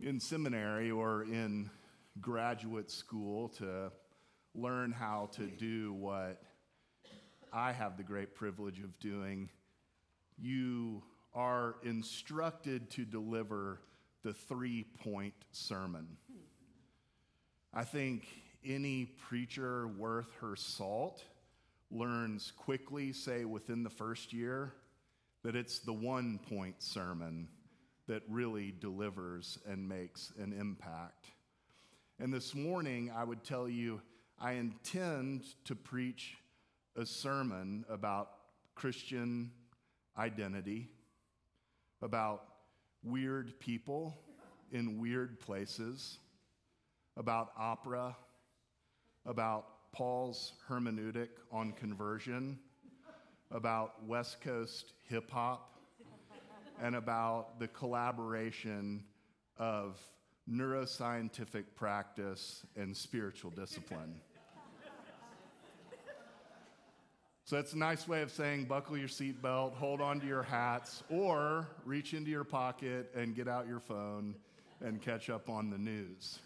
in seminary or in graduate school to learn how to do what I have the great privilege of doing, you are instructed to deliver the three point sermon. I think any preacher worth her salt learns quickly, say within the first year, that it's the one point sermon that really delivers and makes an impact. And this morning, I would tell you, I intend to preach a sermon about Christian identity, about weird people in weird places, about opera, about Paul's hermeneutic on conversion, about West Coast hip hop, and about the collaboration of neuroscientific practice and spiritual discipline. So that's a nice way of saying buckle your seatbelt, hold on to your hats, or reach into your pocket and get out your phone and catch up on the news.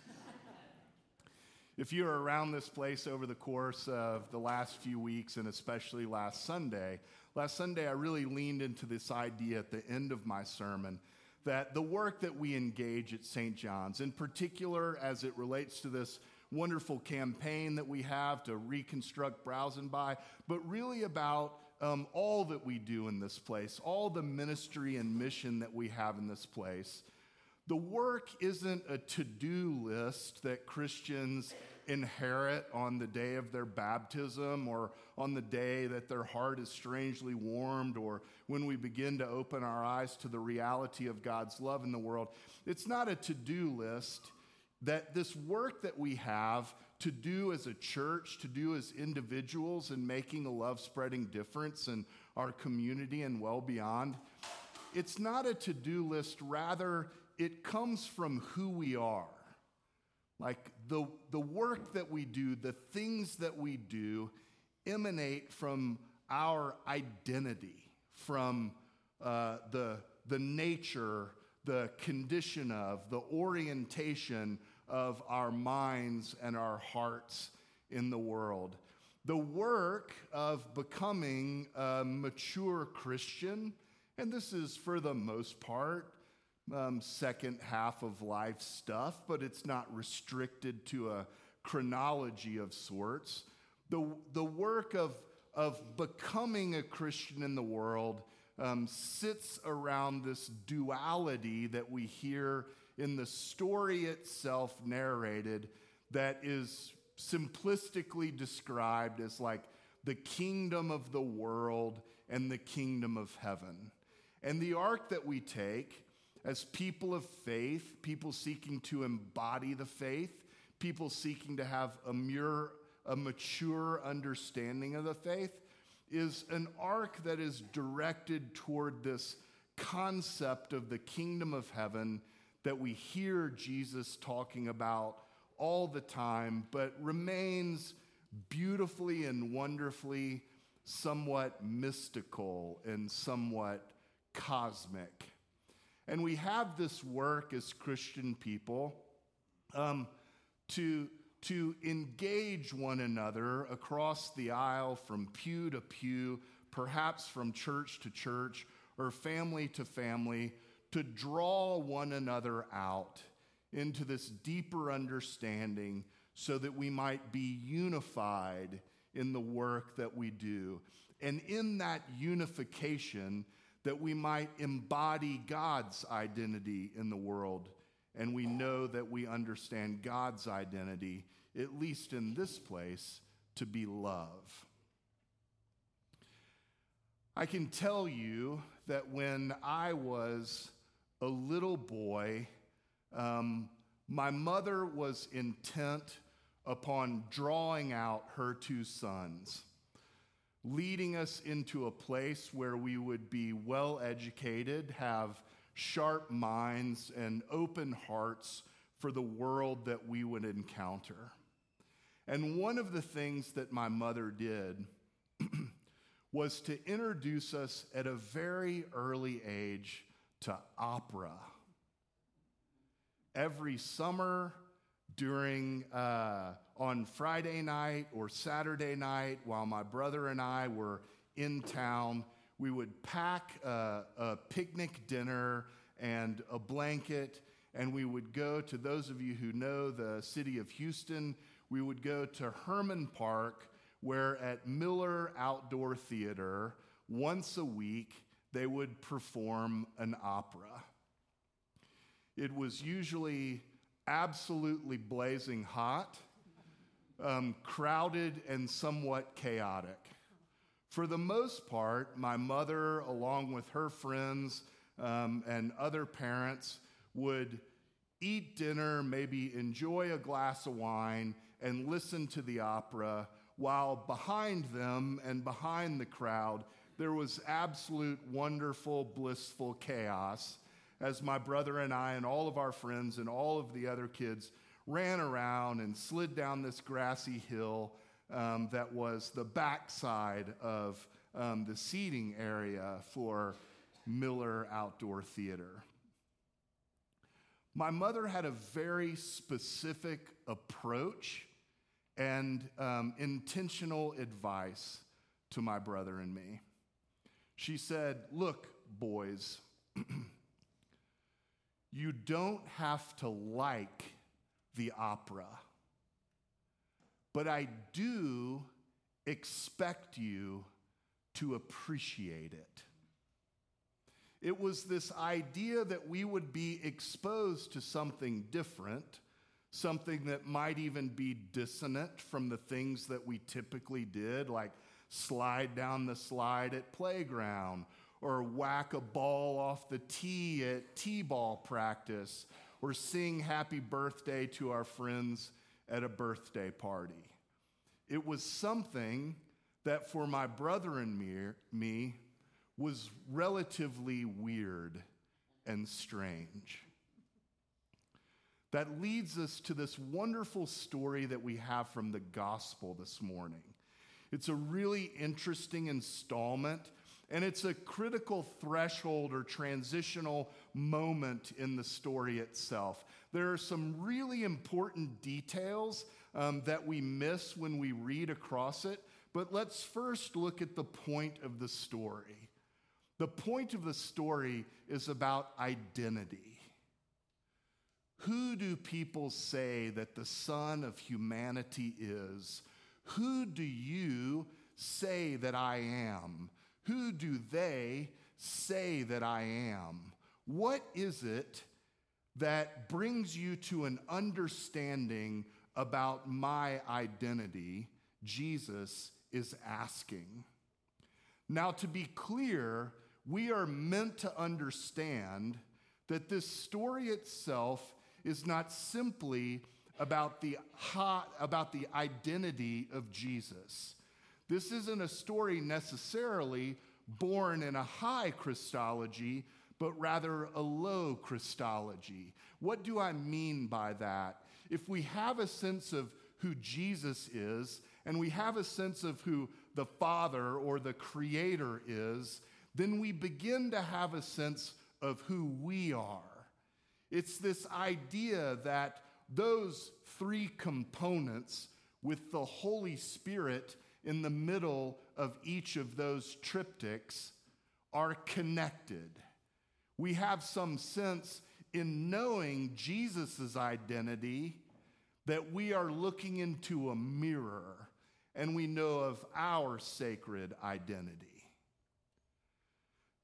If you were around this place over the course of the last few weeks, and especially last Sunday, last Sunday I really leaned into this idea at the end of my sermon that the work that we engage at St. John's, in particular as it relates to this wonderful campaign that we have to reconstruct Browse-n-Buy, but really about um, all that we do in this place, all the ministry and mission that we have in this place. The work isn't a to do list that Christians inherit on the day of their baptism or on the day that their heart is strangely warmed or when we begin to open our eyes to the reality of God's love in the world. It's not a to do list that this work that we have to do as a church, to do as individuals in making a love spreading difference in our community and well beyond, it's not a to do list. Rather, it comes from who we are. Like the, the work that we do, the things that we do emanate from our identity, from uh, the, the nature, the condition of, the orientation of our minds and our hearts in the world. The work of becoming a mature Christian, and this is for the most part um, second half of life stuff, but it's not restricted to a chronology of sorts. The, the work of, of becoming a Christian in the world um, sits around this duality that we hear in the story itself narrated that is simplistically described as like the kingdom of the world and the kingdom of heaven. And the arc that we take as people of faith, people seeking to embody the faith, people seeking to have a, mere, a mature understanding of the faith, is an arc that is directed toward this concept of the kingdom of heaven that we hear Jesus talking about all the time, but remains beautifully and wonderfully somewhat mystical and somewhat cosmic. And we have this work as Christian people um, to, to engage one another across the aisle from pew to pew, perhaps from church to church or family to family, to draw one another out into this deeper understanding so that we might be unified in the work that we do. And in that unification, that we might embody God's identity in the world. And we know that we understand God's identity, at least in this place, to be love. I can tell you that when I was a little boy, um, my mother was intent upon drawing out her two sons leading us into a place where we would be well educated, have sharp minds, and open hearts for the world that we would encounter. And one of the things that my mother did was to introduce us at a very early age to opera. every summer during uh, on Friday night or Saturday night while my brother and I were in town, we would pack a, a picnic dinner and a blanket, and we would go to those of you who know the city of Houston, we would go to Hermann Park, where at Miller Outdoor Theater, once a week, they would perform an opera. It was usually absolutely blazing hot, um, crowded, and somewhat chaotic. For the most part, my mother, along with her friends um, and other parents, would eat dinner, maybe enjoy a glass of wine, and listen to the opera, while behind them and behind the crowd, there was absolute wonderful, blissful chaos as my brother and I and all of our friends and all of the other kids ran around and slid down this grassy hill um, that was the backside of um, the seating area for Miller Outdoor Theater. My mother had a very specific approach and um, intentional advice to my brother and me. She said, Look, boys, you don't have to like the opera, but I do expect you to appreciate it. It was this idea that we would be exposed to something different, something that might even be dissonant from the things that we typically did, like slide down the slide at playground or whack a ball off the tee at t ball practice or sing happy birthday to our friends at a birthday party. It was something that for my brother and me, me was relatively weird and strange. That leads us to this wonderful story that we have from the gospel this morning. It's a really interesting installment, and it's a critical threshold or transitional moment in the story itself. There are some really important details um, that we miss when we read across it, but let's first look at the point of the story. The point of the story is about identity. Who do people say that the Son of humanity is? Who do you say that I am? Who do they say that I am? What is it that brings you to an understanding about my identity? Jesus is asking. Now, to be clear, we are meant to understand that this story itself is not simply about the hot, about the identity of Jesus. This isn't a story necessarily born in a high Christology, but rather a low Christology. What do I mean by that? If we have a sense of who Jesus is, and we have a sense of who the Father or the Creator is, then we begin to have a sense of who we are. It's this idea that those three components, with the Holy Spirit in the middle of each of those triptychs, are connected. We have some sense in knowing Jesus' identity that we are looking into a mirror and we know of our sacred identity.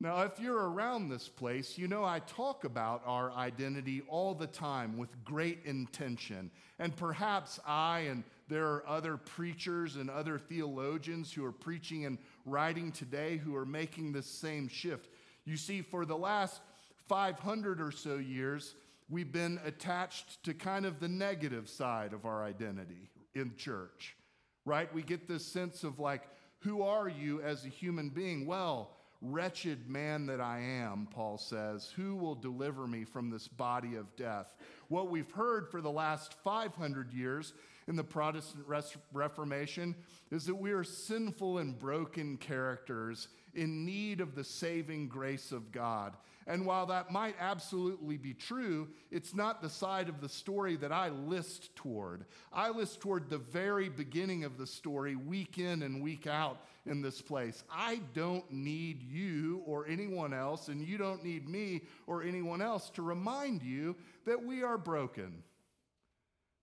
Now, if you're around this place, you know I talk about our identity all the time with great intention. And perhaps I and there are other preachers and other theologians who are preaching and writing today who are making this same shift. You see, for the last 500 or so years, we've been attached to kind of the negative side of our identity in church, right? We get this sense of like, who are you as a human being? Well, Wretched man that I am, Paul says, who will deliver me from this body of death? What we've heard for the last 500 years in the Protestant Reformation is that we are sinful and broken characters in need of the saving grace of God. And while that might absolutely be true, it's not the side of the story that I list toward. I list toward the very beginning of the story, week in and week out in this place. I don't need you or anyone else, and you don't need me or anyone else to remind you that we are broken.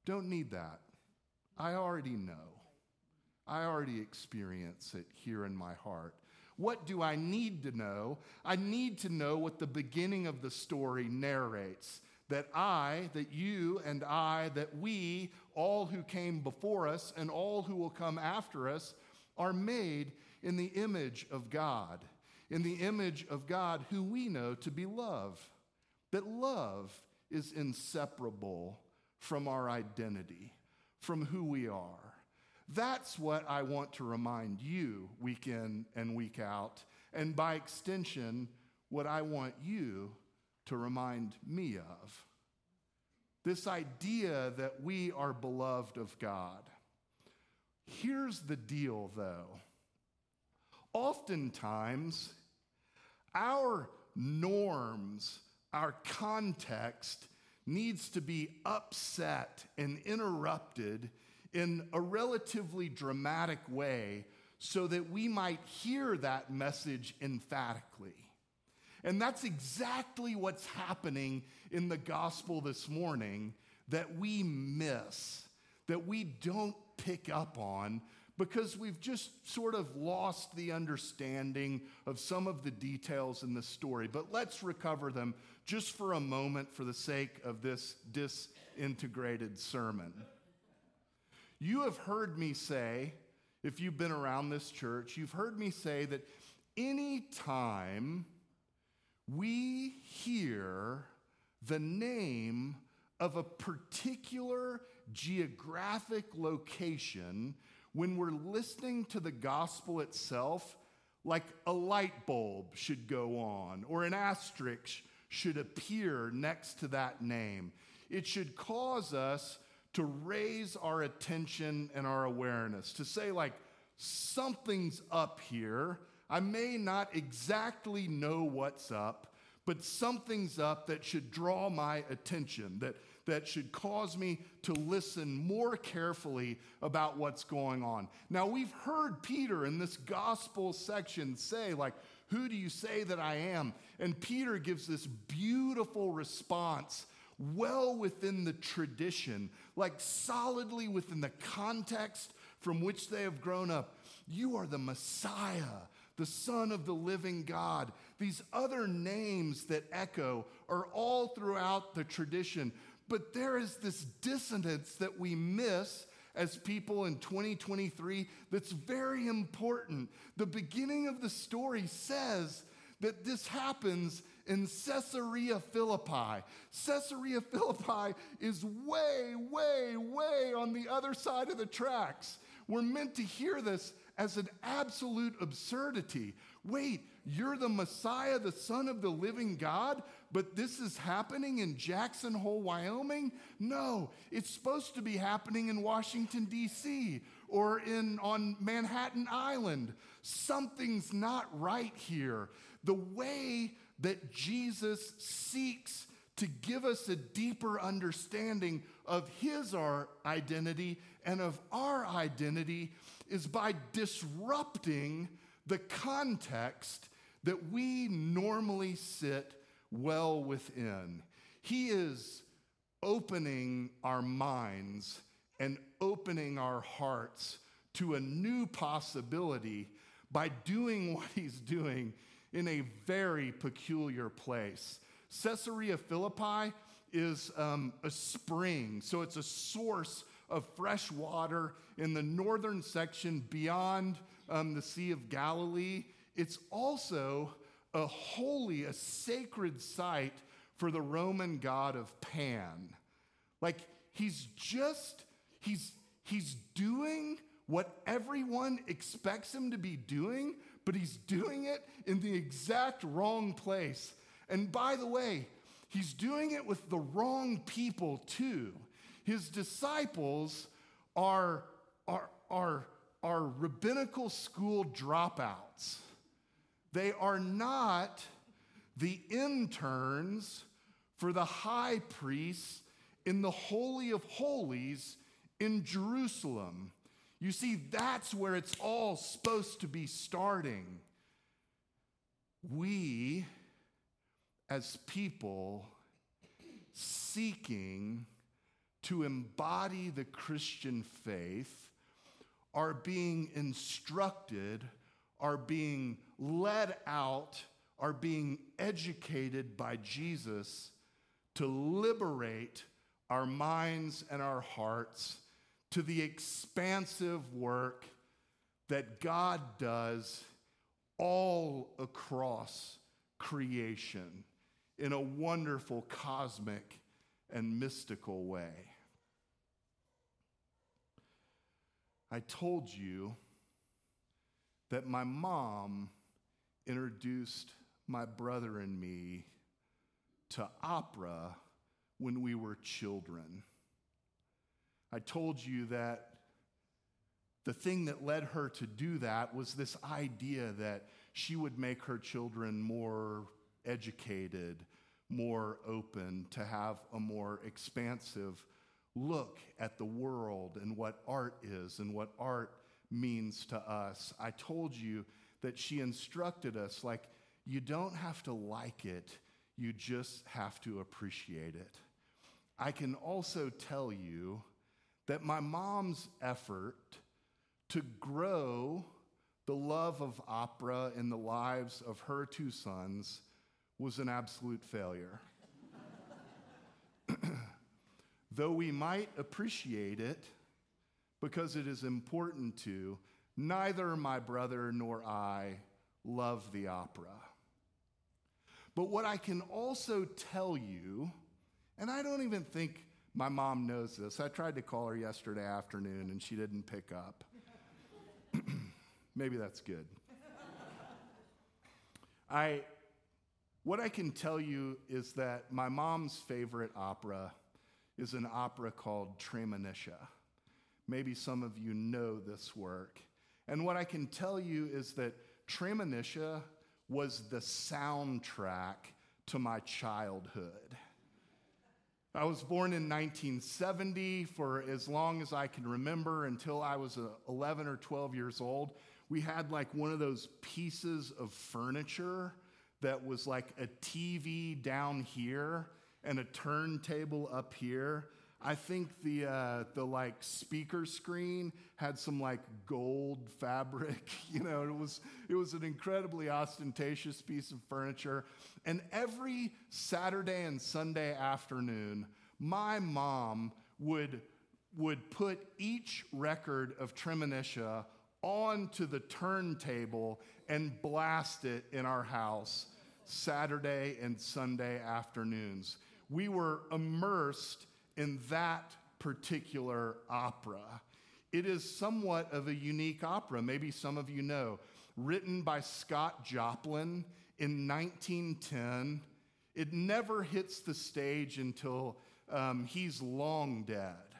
Don't need that. I already know. I already experience it here in my heart. What do I need to know? I need to know what the beginning of the story narrates that I, that you and I, that we, all who came before us and all who will come after us, are made in the image of God, in the image of God who we know to be love. That love is inseparable from our identity, from who we are. That's what I want to remind you week in and week out. And by extension, what I want you to remind me of. This idea that we are beloved of God. Here's the deal, though. Oftentimes, our norms, our context needs to be upset and interrupted in a relatively dramatic way so that we might hear that message emphatically. And that's exactly what's happening in the gospel this morning that we miss, that we don't pick up on because we've just sort of lost the understanding of some of the details in the story. But let's recover them just for a moment for the sake of this disintegrated sermon. You have heard me say, if you've been around this church, you've heard me say that any time we hear the name of a particular geographic location when we're listening to the gospel itself, like a light bulb should go on or an asterisk should appear next to that name. It should cause us to raise our attention and our awareness, to say, like, something's up here. I may not exactly know what's up, but something's up that should draw my attention, that, that should cause me to listen more carefully about what's going on. Now, we've heard Peter in this gospel section say, like, who do you say that I am? And Peter gives this beautiful response well within the tradition, like solidly within the context from which they have grown up. You are the Messiah, the Son of the living God. These other names that echo are all throughout the tradition. But there is this dissonance that we miss as people in 2023 that's very important. The beginning of the story says that this happens in Caesarea Philippi. Caesarea Philippi is way, way, way on the other side of the tracks. We're meant to hear this as an absolute absurdity. Wait, you're the Messiah, the Son of the living God, but this is happening in Jackson Hole, Wyoming? No, it's supposed to be happening in Washington, D.C. or in, on Manhattan Island. Something's not right here. The way that Jesus seeks to give us a deeper understanding of his our identity and of our identity is by disrupting the context that we normally sit well within. He is opening our minds and opening our hearts to a new possibility by doing what he's doing in a very peculiar place. Caesarea Philippi is um, a spring, so it's a source of fresh water in the northern section beyond um, the Sea of Galilee. It's also a holy, a sacred site for the Roman god of Pan. Like he's just, he's, he's doing what everyone expects him to be doing, but he's doing it in the exact wrong place. And by the way, he's doing it with the wrong people too. His disciples are, are, are, are rabbinical school dropouts. They are not the interns for the high priests in the Holy of Holies in Jerusalem. You see, that's where it's all supposed to be starting. We, as people seeking to embody the Christian faith, are being instructed, are being led out, are being educated by Jesus to liberate our minds and our hearts to the expansive work that God does all across creation in a wonderful cosmic and mystical way. I told you that my mom introduced my brother and me to opera when we were children. I told you that the thing that led her to do that was this idea that she would make her children more educated, more open, to have a more expansive look at the world and what art is and what art means to us. I told you that she instructed us like, you don't have to like it, you just have to appreciate it. I can also tell you that my mom's effort to grow the love of opera in the lives of her two sons was an absolute failure. Though we might appreciate it because it is important to, neither my brother nor I love the opera. But what I can also tell you, and I don't even think my mom knows this. I tried to call her yesterday afternoon and she didn't pick up. Maybe that's good. I, what I can tell you is that my mom's favorite opera is an opera called Treemonisha. Maybe some of you know this work. And what I can tell you is that Treemonisha was the soundtrack to my childhood. I was born in 1970 for as long as I can remember until I was uh, 11 or 12 years old. We had like one of those pieces of furniture that was like a TV down here and a turntable up here. I think the uh, the like speaker screen had some like gold fabric. You know, it was it was an incredibly ostentatious piece of furniture. And every Saturday and Sunday afternoon, my mom would would put each record of Treemonisha onto the turntable and blast it in our house Saturday and Sunday afternoons. We were immersed in that particular opera. It is somewhat of a unique opera, maybe some of you know. Written by Scott Joplin in 1910. It never hits the stage until um, he's long dead.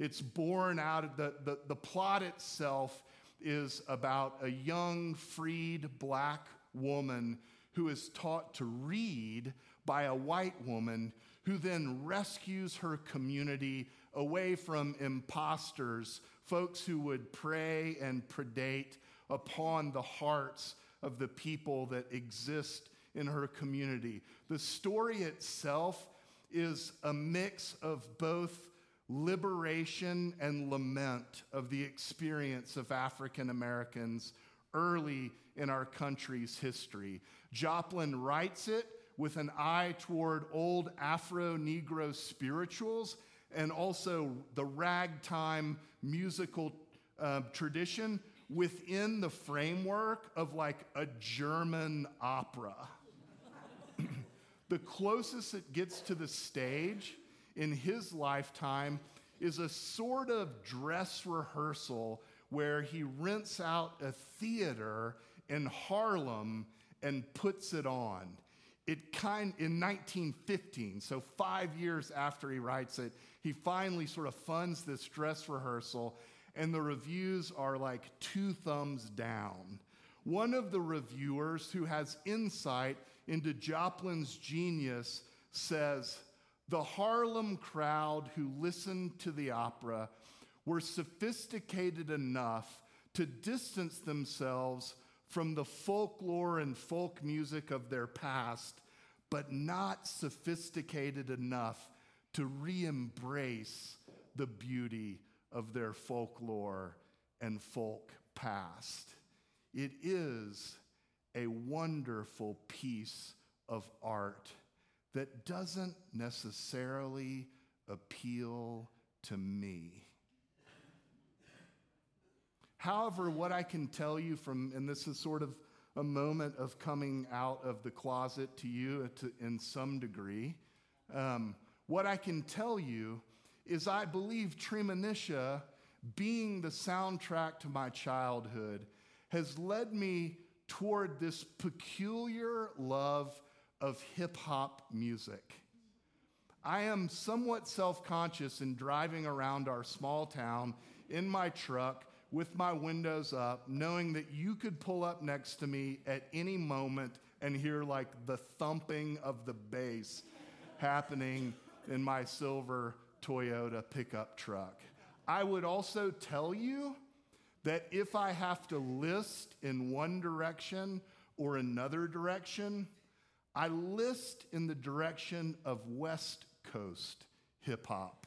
It's born out of the, the, the plot itself is about a young, freed black woman who is taught to read by a white woman who then rescues her community away from imposters, folks who would prey and predate upon the hearts of the people that exist in her community. The story itself is a mix of both liberation and lament of the experience of African Americans early in our country's history. Joplin writes it with an eye toward old Afro Negro spirituals and also the ragtime musical uh, tradition within the framework of like a German opera. the closest it gets to the stage in his lifetime is a sort of dress rehearsal where he rents out a theater in Harlem and puts it on. It kind in 1915, so 5 years after he writes it, he finally sort of funds this dress rehearsal and the reviews are like two thumbs down. One of the reviewers who has insight into Joplin's genius says the Harlem crowd who listened to the opera were sophisticated enough to distance themselves from the folklore and folk music of their past, but not sophisticated enough to re embrace the beauty of their folklore and folk past. It is a wonderful piece of art that doesn't necessarily appeal to me. However, what I can tell you from, and this is sort of a moment of coming out of the closet to you to, in some degree, um, what I can tell you is I believe Treemonisha, being the soundtrack to my childhood, has led me toward this peculiar love of hip hop music. I am somewhat self conscious in driving around our small town in my truck with my windows up, knowing that you could pull up next to me at any moment and hear like the thumping of the bass happening in my silver Toyota pickup truck. I would also tell you that if I have to list in one direction or another direction, I list in the direction of West Coast hip hop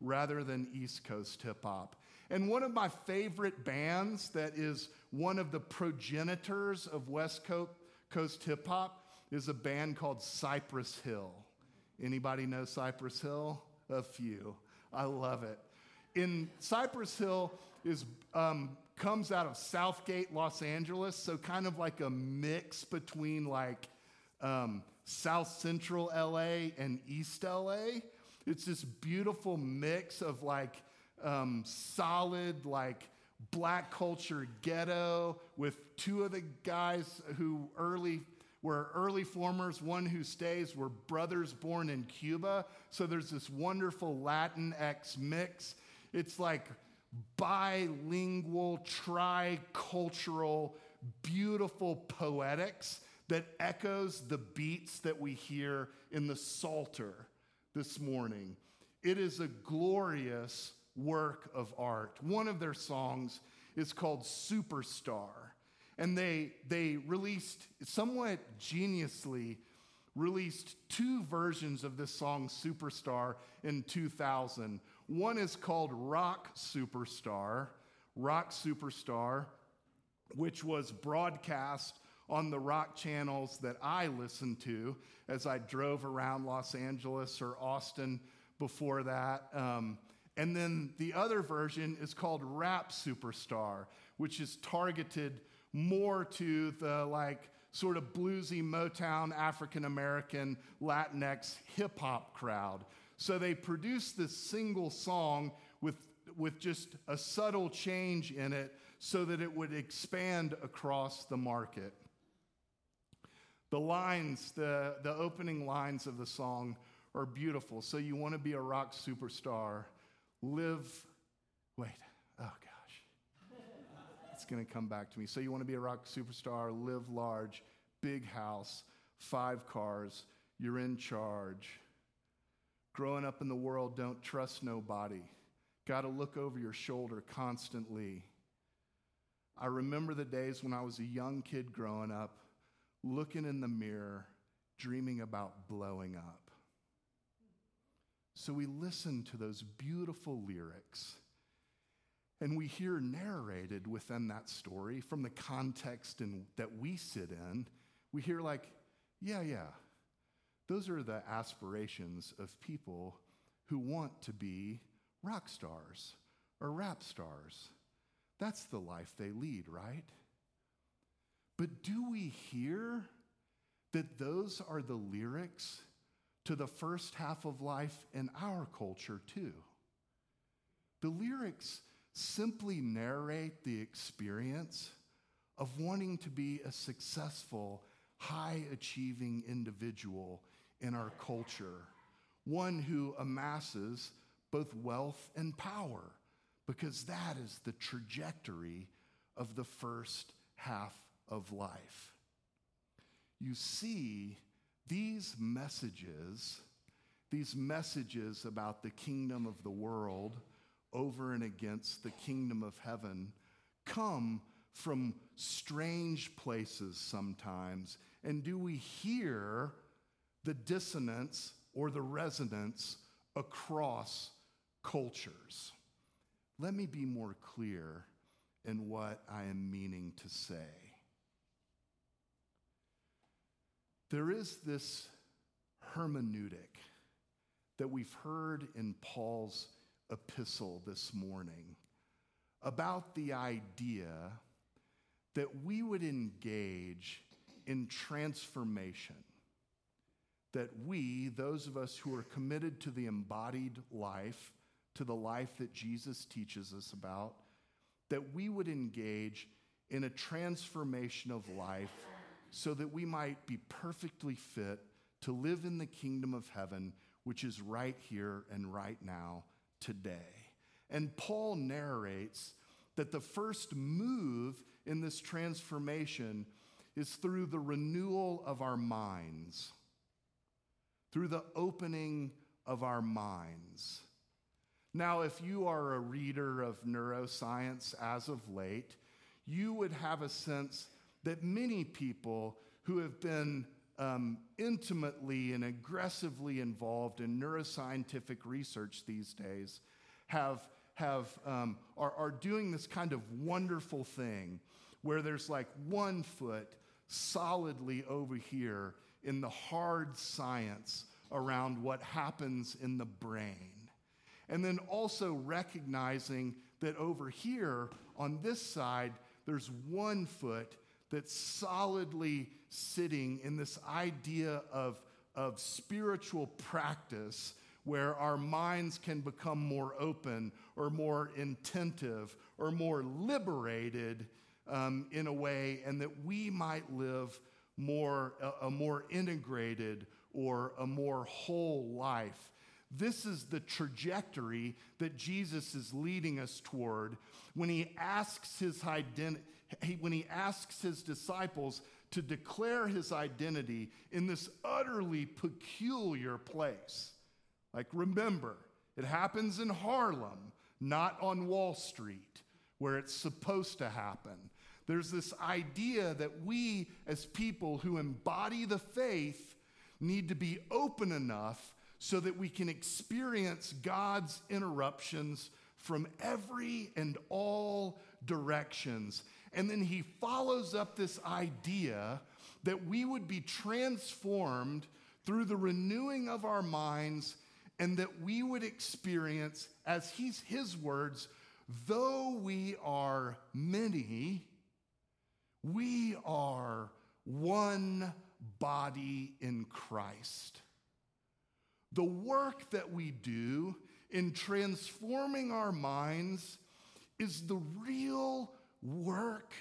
rather than East Coast hip hop. And one of my favorite bands that is one of the progenitors of West Coast hip hop is a band called Cypress Hill. Anybody know Cypress Hill? A few. I love it. In Cypress Hill is um, comes out of South Gate, Los Angeles, so kind of like a mix between like um, South Central LA and East LA. It's this beautiful mix of like um, solid, like black culture ghetto with two of the guys who early were early formers, one who stays, were brothers born in Cuba. So there's this wonderful Latin X mix. It's like bilingual, tricultural, beautiful poetics that echoes the beats that we hear in the Psalter this morning. It is a glorious work of art. One of their songs is called Superstar. And they, they released, somewhat geniusly, released two versions of this song, Superstar, in 2000. One is called Rock Superstar, Rock Superstar, which was broadcast on the rock channels that I listened to as I drove around Los Angeles or Austin before that. Um, and then the other version is called Rap Superstar, which is targeted more to the like sort of bluesy Motown African American Latinx hip hop crowd. So they produced this single song with, with just a subtle change in it so that it would expand across the market. The lines, the, the opening lines of the song are beautiful. So you want to be a rock superstar live, wait, oh gosh. it's going to come back to me. So, you want to be a rock superstar, live large, big house, five cars, you're in charge. Growing up in the world, don't trust nobody. Got to look over your shoulder constantly. I remember the days when I was a young kid growing up, looking in the mirror, dreaming about blowing up. So we listen to those beautiful lyrics and we hear narrated within that story from the context in, that we sit in. We hear, like, yeah, yeah, those are the aspirations of people who want to be rock stars or rap stars. That's the life they lead, right? But do we hear that those are the lyrics to the first half of life in our culture, too. The lyrics simply narrate the experience of wanting to be a successful, high achieving individual in our culture, one who amasses both wealth and power, because that is the trajectory of the first half of life. You see, these messages, these messages about the kingdom of the world over and against the kingdom of heaven, come from strange places sometimes. And do we hear the dissonance or the resonance across cultures? Let me be more clear in what I am meaning to say. There is this hermeneutic that we've heard in Paul's epistle this morning about the idea that we would engage in transformation. That we, those of us who are committed to the embodied life, to the life that Jesus teaches us about, that we would engage in a transformation of life so that we might be perfectly fit to live in the kingdom of heaven, which is right here and right now, today. And Paul narrates that the first move in this transformation is through the renewal of our minds, through the opening of our minds. Now, if you are a reader of neuroscience as of late, you would have a sense that many people who have been um, intimately and aggressively involved in neuroscientific research these days have have, um, are, are doing this kind of wonderful thing where there's like one foot solidly over here in the hard science around what happens in the brain. And then also recognizing that over here on this side, there's one foot that's solidly sitting in this idea of, of spiritual practice where our minds can become more open or more attentive or more liberated um, in a way, and that we might live more, a, a more integrated or a more whole life. This is the trajectory that Jesus is leading us toward when he asks his identity, when he asks his disciples to declare his identity in this utterly peculiar place. Like, remember, it happens in Harlem, not on Wall Street, where it's supposed to happen. There's this idea that we, as people who embody the faith, need to be open enough so that we can experience God's interruptions from every and all directions. And then he follows up this idea that we would be transformed through the renewing of our minds and that we would experience, as he's his words, though we are many, we are one body in Christ. The work that we do in transforming our minds is the real work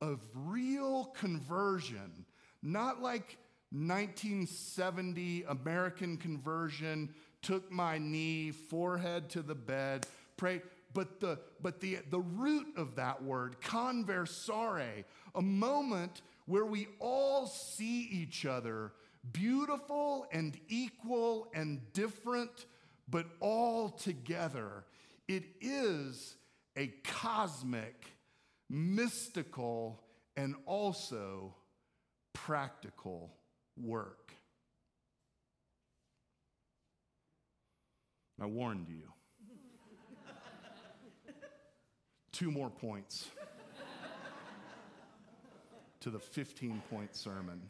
of real conversion, not like 1970 American conversion took my knee, forehead to the bed, pray. But the, but the, the root of that word, conversare, a moment where we all see each other beautiful and equal and different, but all together. It is a cosmic, mystical, and also practical work. I warned you. Two more points to the 15 point sermon.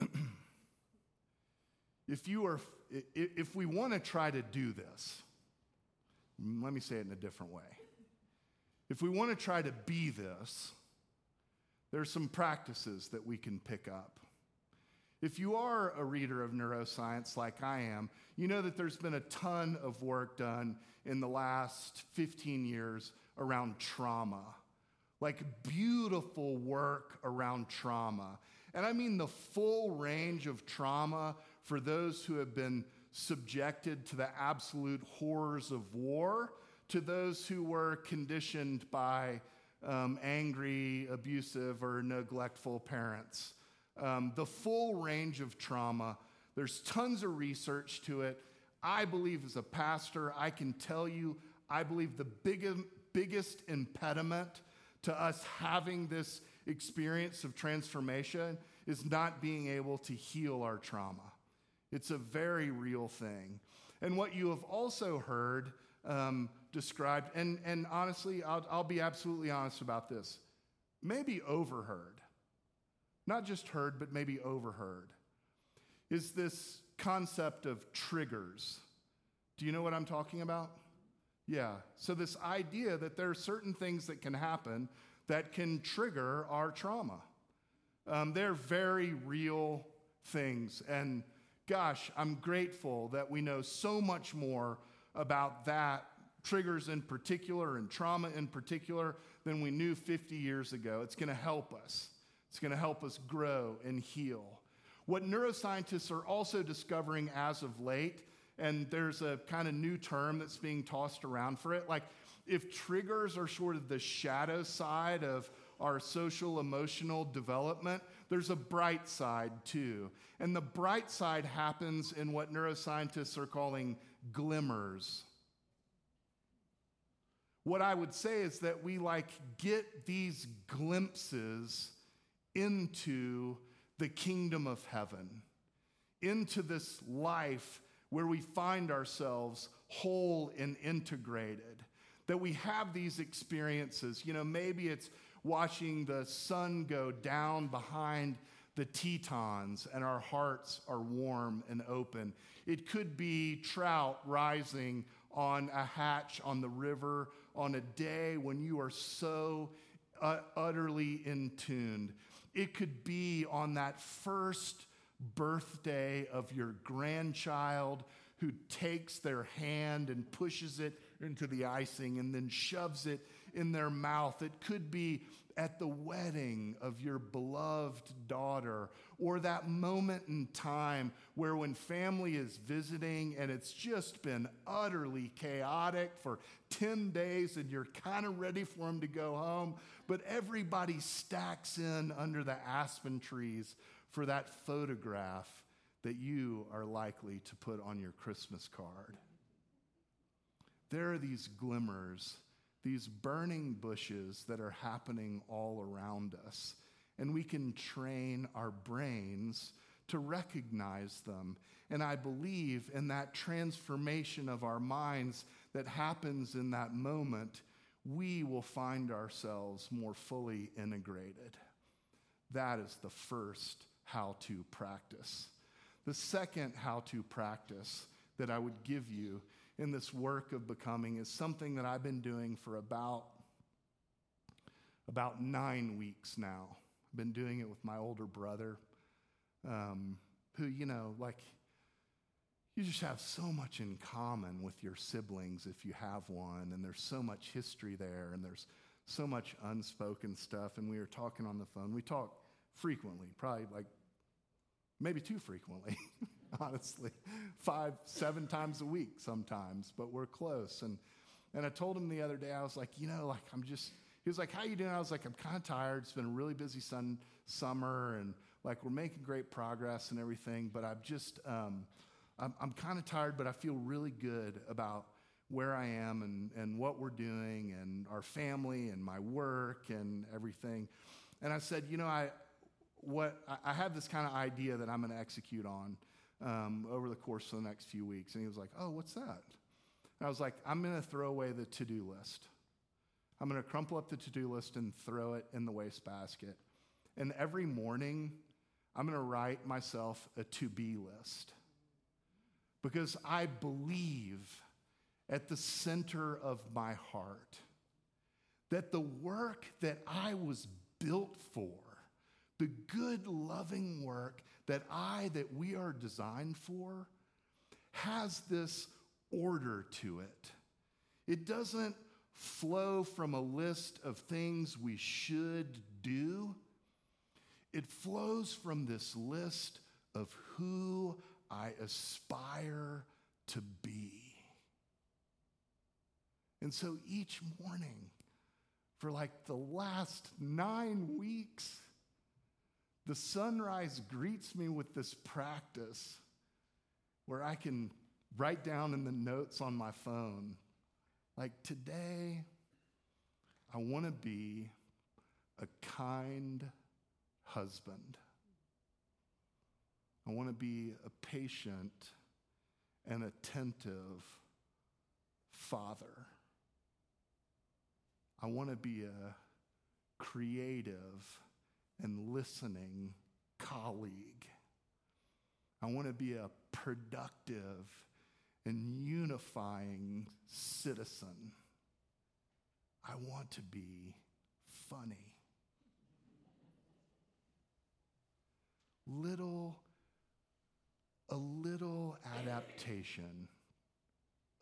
if you are if we want to try to do this let me say it in a different way if we want to try to be this there's some practices that we can pick up if you are a reader of neuroscience like I am, you know that there's been a ton of work done in the last 15 years around trauma, like beautiful work around trauma. And I mean the full range of trauma for those who have been subjected to the absolute horrors of war, to those who were conditioned by um, angry, abusive, or neglectful parents. Um, the full range of trauma. There's tons of research to it. I believe, as a pastor, I can tell you, I believe the biggest, biggest impediment to us having this experience of transformation is not being able to heal our trauma. It's a very real thing. And what you have also heard um, described, and, and honestly, I'll, I'll be absolutely honest about this, maybe overheard, not just heard, but maybe overheard, is this concept of triggers. Do you know what I'm talking about? Yeah. So, this idea that there are certain things that can happen that can trigger our trauma. Um, they're very real things. And gosh, I'm grateful that we know so much more about that, triggers in particular and trauma in particular, than we knew 50 years ago. It's going to help us. It's going to help us grow and heal. What neuroscientists are also discovering as of late, and there's a kind of new term that's being tossed around for it, like if triggers are sort of the shadow side of our social emotional development, there's a bright side too. And the bright side happens in what neuroscientists are calling glimmers. What I would say is that we like get these glimpses into the kingdom of heaven, into this life where we find ourselves whole and integrated that we have these experiences. You know, maybe it's watching the sun go down behind the Tetons and our hearts are warm and open. It could be trout rising on a hatch on the river on a day when you are so uh, utterly in tuned. It could be on that first birthday of your grandchild who takes their hand and pushes it into the icing and then shoves it in their mouth. It could be at the wedding of your beloved daughter, or that moment in time where when family is visiting and it's just been utterly chaotic for 10 days and you're kind of ready for them to go home, but everybody stacks in under the aspen trees for that photograph that you are likely to put on your Christmas card there are these glimmers, these burning bushes that are happening all around us. And we can train our brains to recognize them. And I believe in that transformation of our minds that happens in that moment, we will find ourselves more fully integrated. That is the first how to practice. The second how to practice that I would give you in this work of becoming is something that I've been doing for about about nine weeks now. I've been doing it with my older brother, um, who, you know, like, you just have so much in common with your siblings if you have one, and there's so much history there, and there's so much unspoken stuff. And we were talking on the phone. We talk frequently, probably like maybe too frequently. honestly, five, seven times a week sometimes, but we're close. And, and I told him the other day, I was like, you know, like I'm just, he was like, how you doing? I was like, I'm kind of tired. It's been a really busy sun, summer and like we're making great progress and everything, but I'm just, um, I'm, I'm kind of tired, but I feel really good about where I am and, and what we're doing and our family and my work and everything. And I said, you know, I, what, I have this kind of idea that I'm going to execute on um, over the course of the next few weeks. And he was like, Oh, what's that? And I was like, I'm going to throw away the to do list. I'm going to crumple up the to do list and throw it in the wastebasket. And every morning, I'm going to write myself a to be list. Because I believe at the center of my heart that the work that I was built for, the good, loving work that I, that we are designed for, has this order to it. It doesn't flow from a list of things we should do. It flows from this list of who I aspire to be. And so each morning, for like the last nine weeks, the sunrise greets me with this practice where I can write down in the notes on my phone, like today, I want to be a kind husband. I want to be a patient and attentive father. I want to be a creative and listening colleague. I want to be a productive and unifying citizen. I want to be funny. Little, a little adaptation,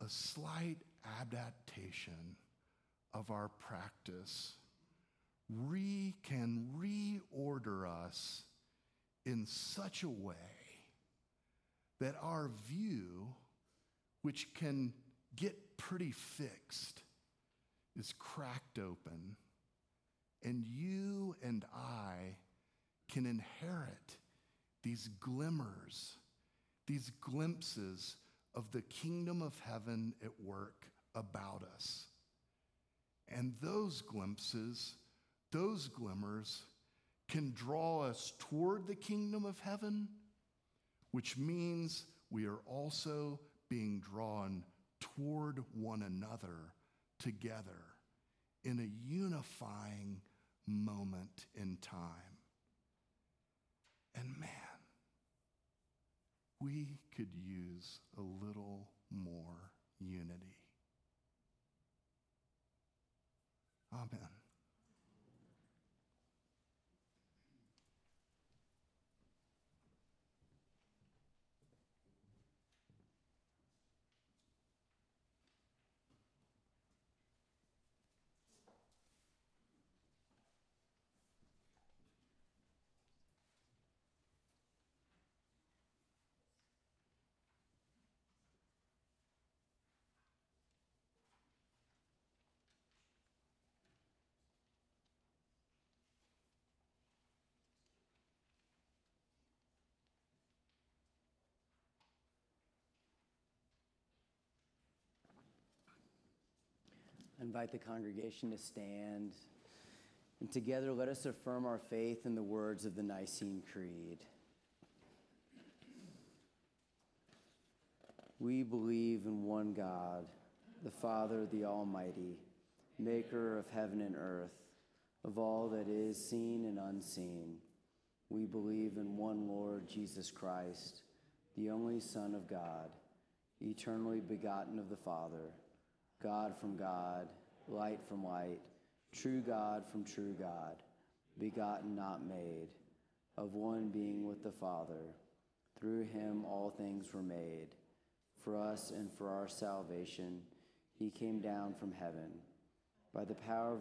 a slight adaptation of our practice re, can reorder us in such a way that our view, which can get pretty fixed, is cracked open, and you and I can inherit these glimmers, these glimpses of the kingdom of heaven at work about us. And those glimpses, those glimmers, can draw us toward the kingdom of heaven, which means we are also being drawn toward one another together in a unifying moment in time. And man, we could use a little more unity. Amen. Invite the congregation to stand. And together, let us affirm our faith in the words of the Nicene Creed. We believe in one God, the Father, the Almighty, maker of heaven and earth, of all that is seen and unseen. We believe in one Lord Jesus Christ, the only Son of God, eternally begotten of the Father God from God, light from light, true God from true God, begotten, not made, of one being with the Father. Through him all things were made. For us and for our salvation, he came down from heaven. By the power of